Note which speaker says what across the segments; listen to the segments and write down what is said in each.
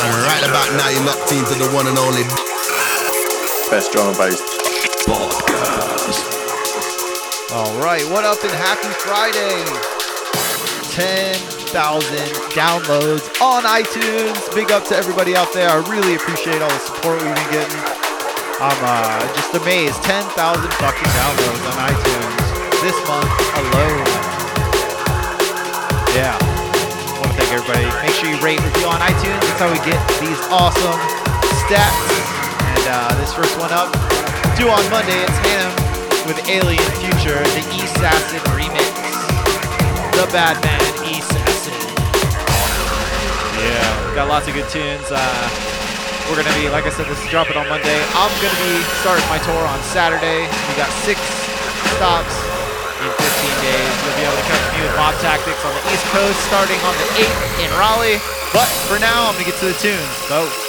Speaker 1: And right about now, you're locked into the one and only
Speaker 2: best drum and bass
Speaker 3: All right, what up and happy Friday? 10,000 downloads on iTunes. Big up to everybody out there. I really appreciate all the support we've been getting. I'm uh, just amazed. 10,000 fucking downloads on iTunes this month alone. Everybody. Make sure you rate, review on iTunes. That's how we get these awesome stats. And uh, this first one up, due on Monday, it's him with Alien Future, the East Acid remix. The Bad Man, East Acid. Yeah, we got lots of good tunes. Uh, we're gonna be, like I said, this is dropping on Monday. I'm gonna be starting my tour on Saturday. We got six stops in 15 days. You'll be able to catch me with Mob Tactics on the East Coast starting on the 8th in Raleigh. But for now, I'm gonna get to the tunes. So.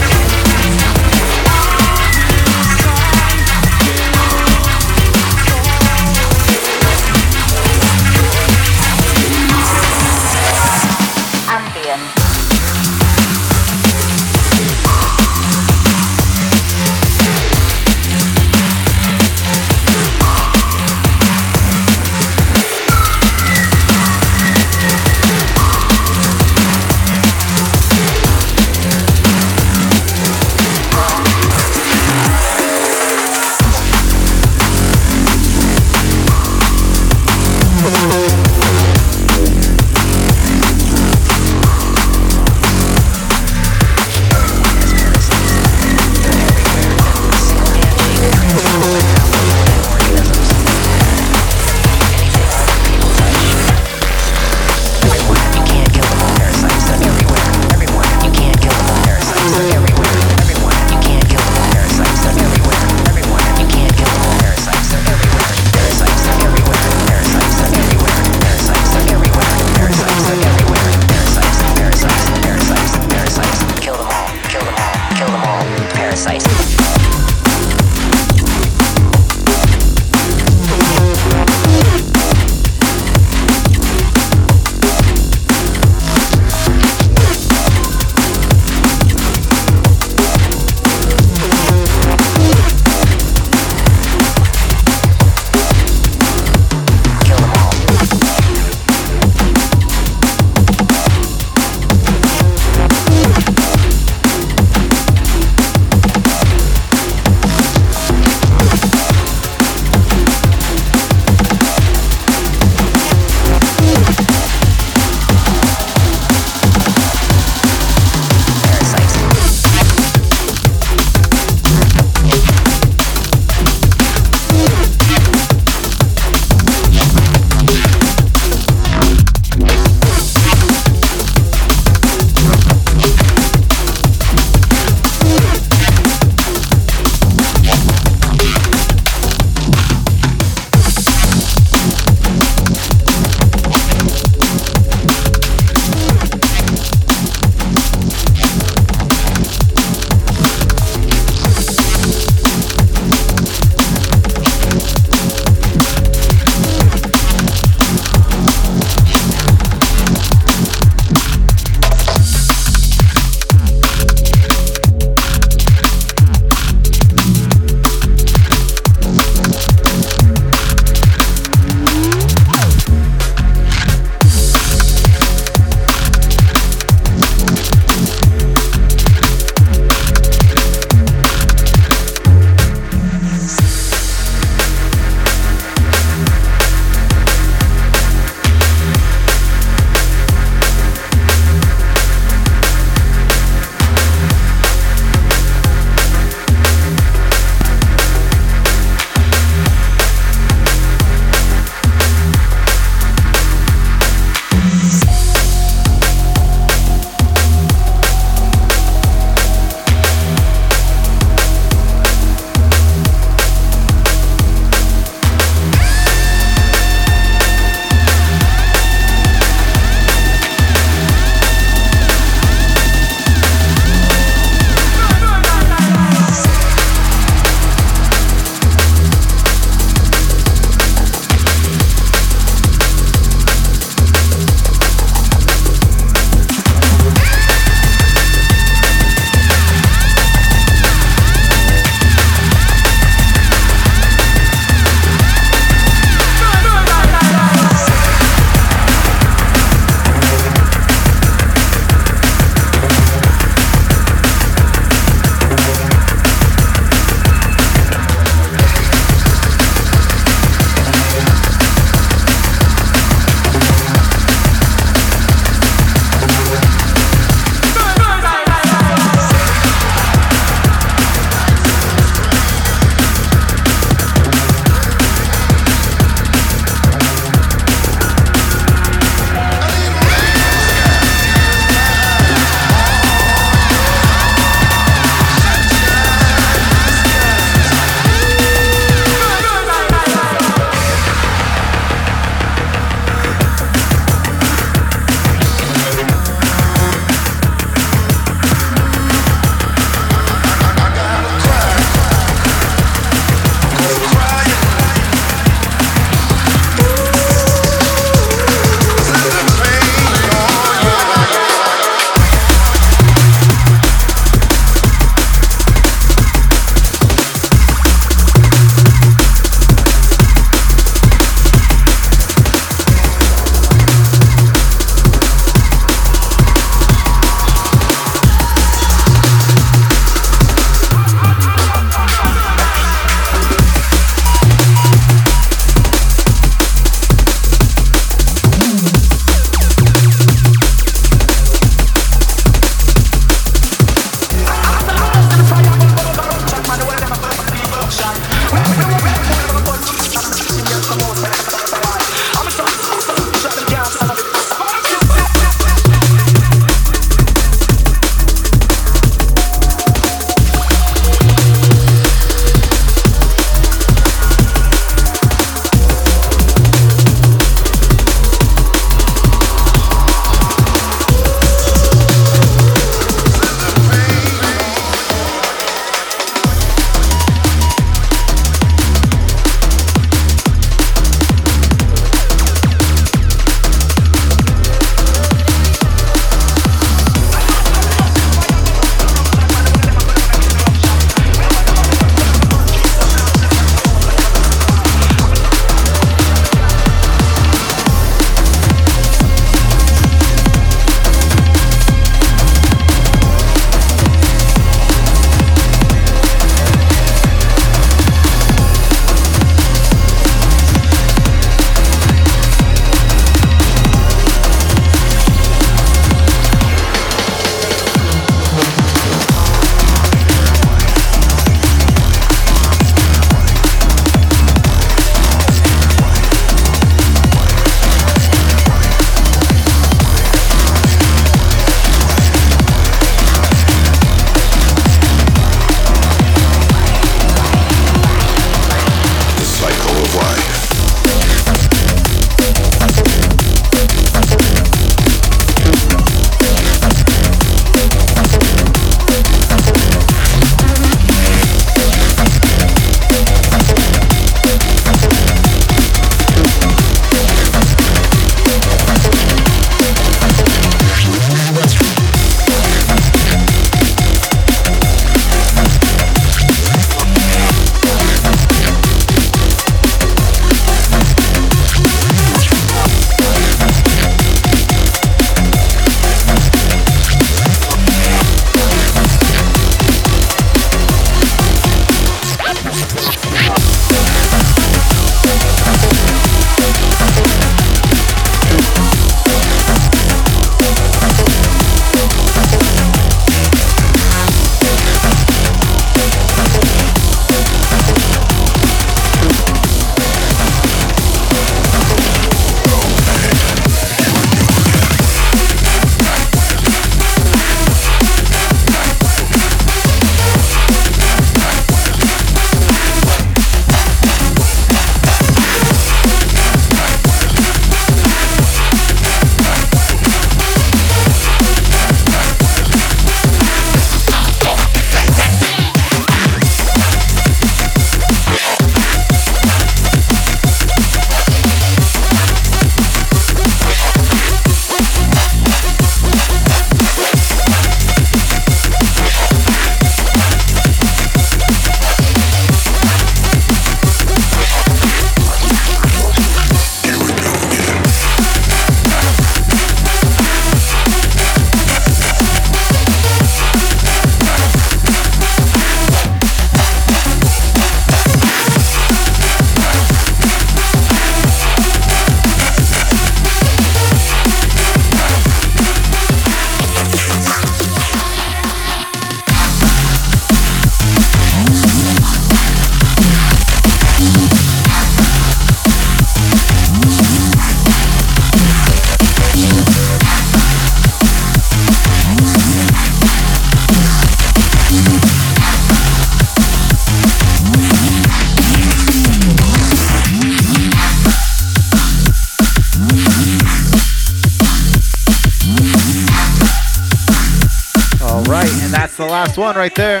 Speaker 3: One right there.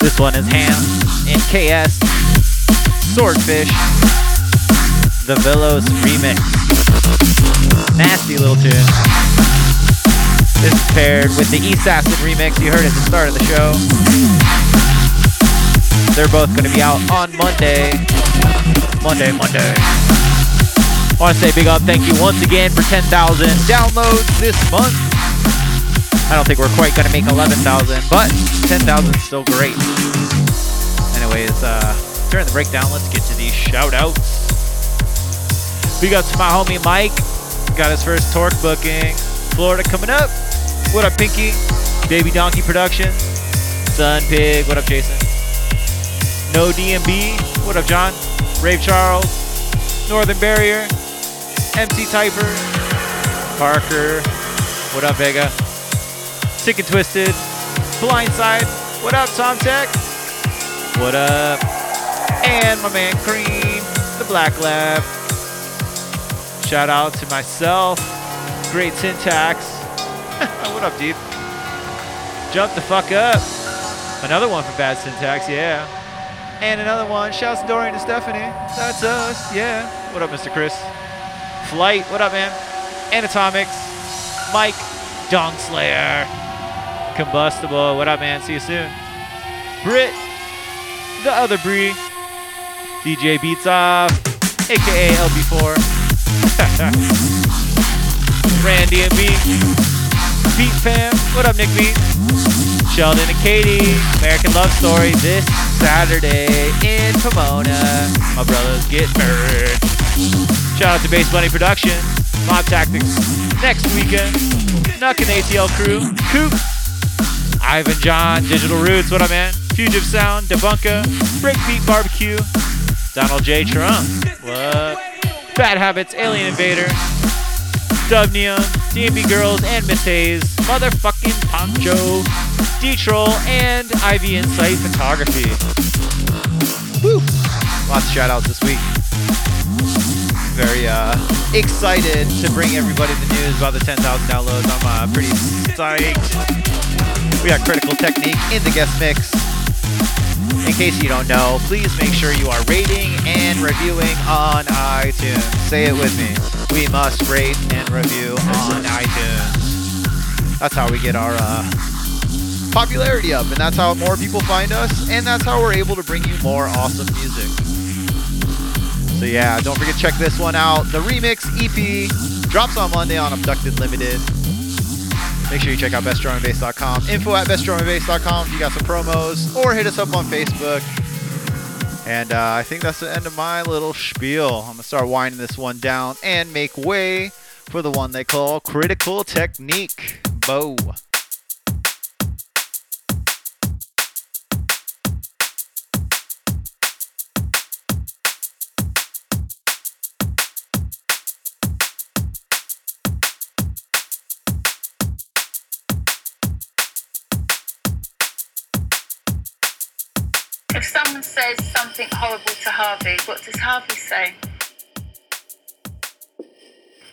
Speaker 3: This one is Ham in KS Swordfish, the Velos remix. Nasty little tune. This is paired with the East Acid remix you heard at the start of the show. They're both going to be out on Monday. Monday, Monday. I want to say big up thank you once again for 10,000 downloads this month. I don't think we're quite gonna make 11,000, but 10,000 is still great. Anyways, uh, during the breakdown, let's get to these shout outs. We got to my homie Mike, got his first Torque booking. Florida coming up. What up, Pinky? Baby Donkey Productions. Sun Pig, what up, Jason? No DMB, what up, John? Rave Charles, Northern Barrier, MC Typer, Parker, what up, Vega? Sick and Twisted, Blindside. What up, Tom Tech? What up? And my man Cream, the Black Lab. Shout out to myself, Great Syntax. what up, dude? Jump the fuck up. Another one for Bad Syntax, yeah. And another one. Shouts to Dorian and Stephanie. That's us, yeah. What up, Mr. Chris? Flight, what up, man? Anatomics, Mike, Dong Slayer. Combustible. What up, man? See you soon. Brit, the other Bree, DJ Beats Off, aka LB4, Randy and me, Beat Fam. What up, Nick Beat? Sheldon and Katie, American Love Story this Saturday in Pomona. My brothers get burned. Shout out to Bass Bunny Productions, Mob Tactics next weekend. Nuck and ATL crew, Coop. Ivan John, Digital Roots, what up, man? Fugitive Sound, Debunka, Breakbeat Barbecue, Donald J. Trump, what? Bad Habits, Alien Invader, Dub Neon, DnB Girls, and Miss Hayes, Motherfucking Poncho, D-Troll, and Ivy Insight Photography. Woo! Lots of shout outs this week. Very uh, excited to bring everybody the news about the 10,000 downloads. I'm uh, pretty psyched. We got Critical Technique in the guest mix. In case you don't know, please make sure you are rating and reviewing on iTunes. Say it with me. We must rate and review on iTunes. That's how we get our uh, popularity up, and that's how more people find us, and that's how we're able to bring you more awesome music. So yeah, don't forget to check this one out. The remix EP drops on Monday on Abducted Limited. Make sure you check out bestdrumandbass.com. Info at bestdrumandbass.com if you got some promos, or hit us up on Facebook. And uh, I think that's the end of my little spiel. I'm gonna start winding this one down and make way for the one they call critical technique. Bow.
Speaker 4: Something horrible to Harvey, what does Harvey say?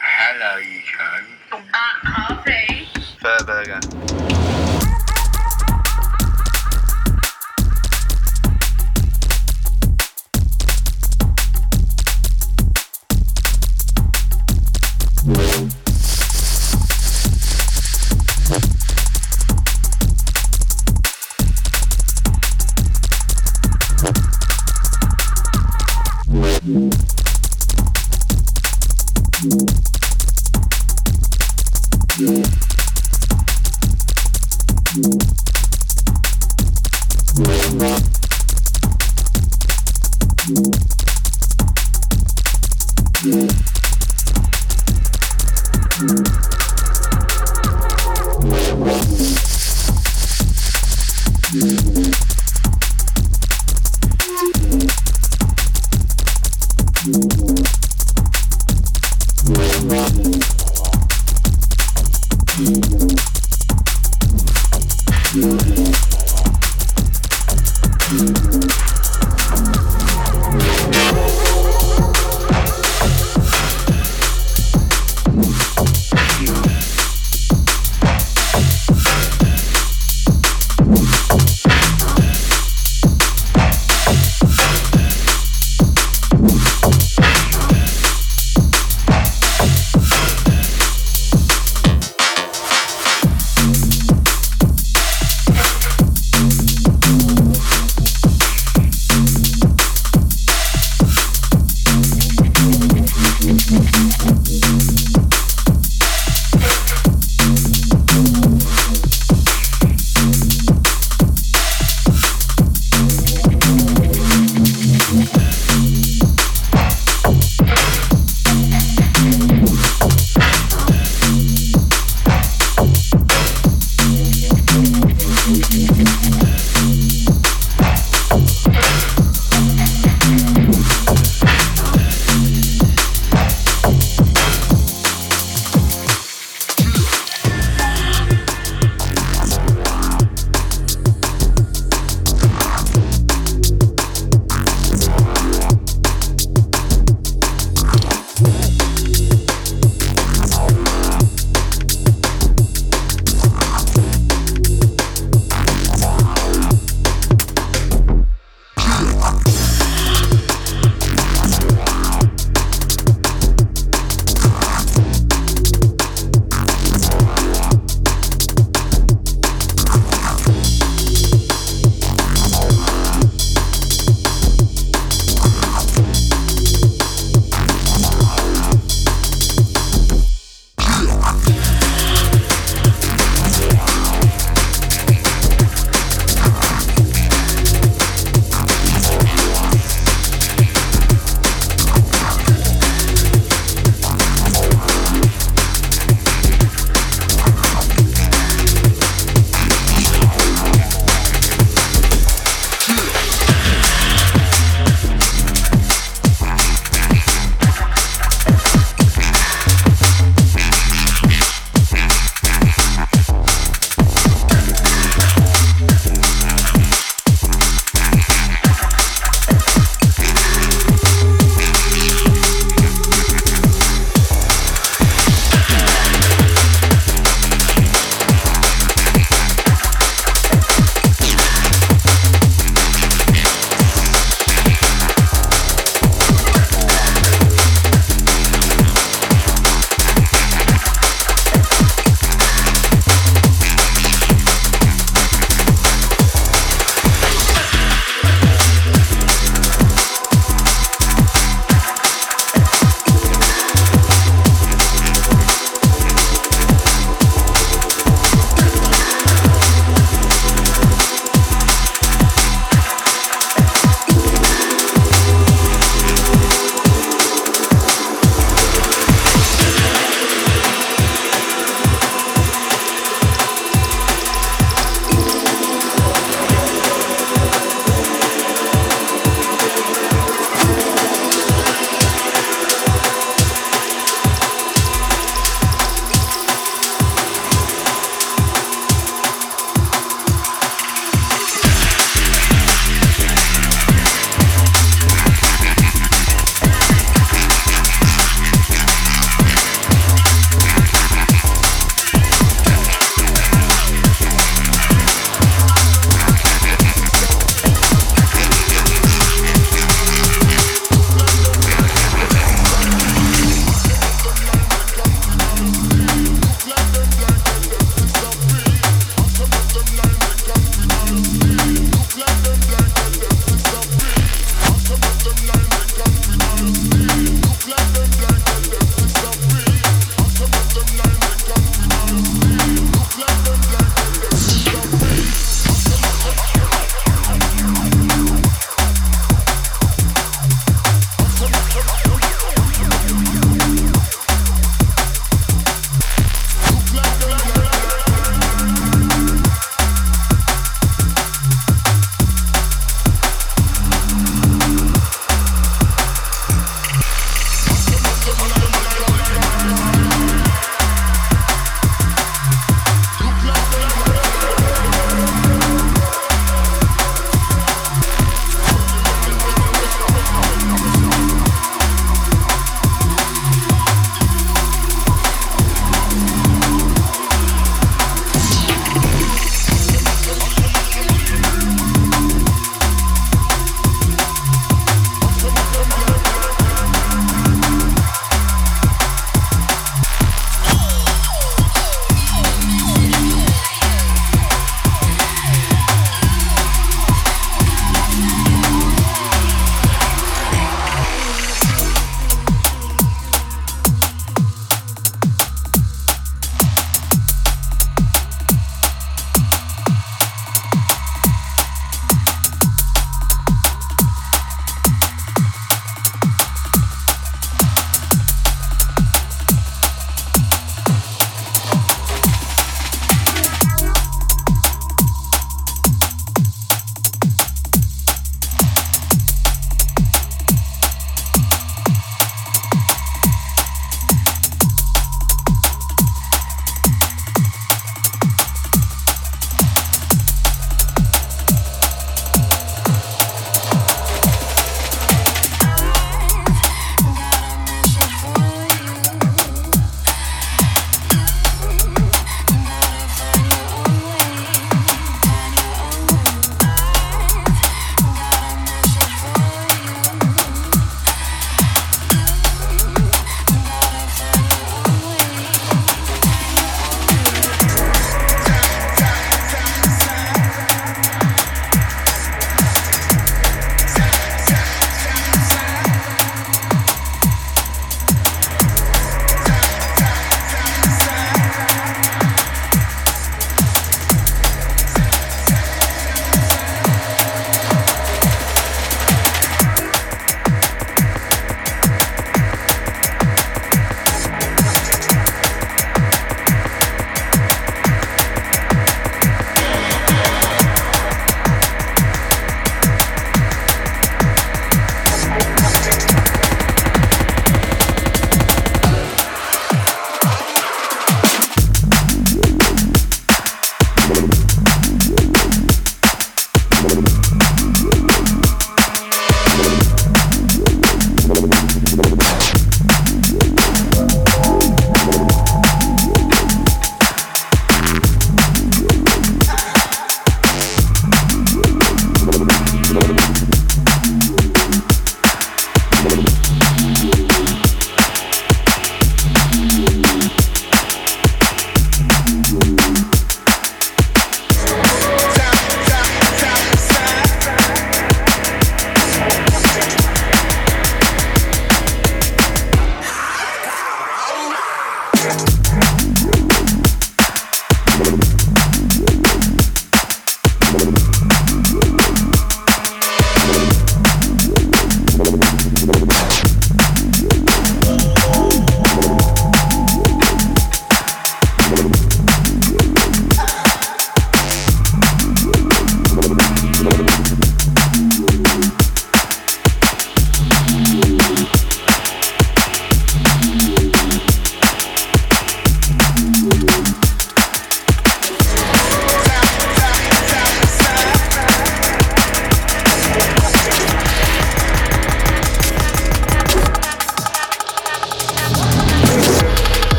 Speaker 5: Hello, you show.
Speaker 4: Uh, Harvey.
Speaker 2: Fairburger.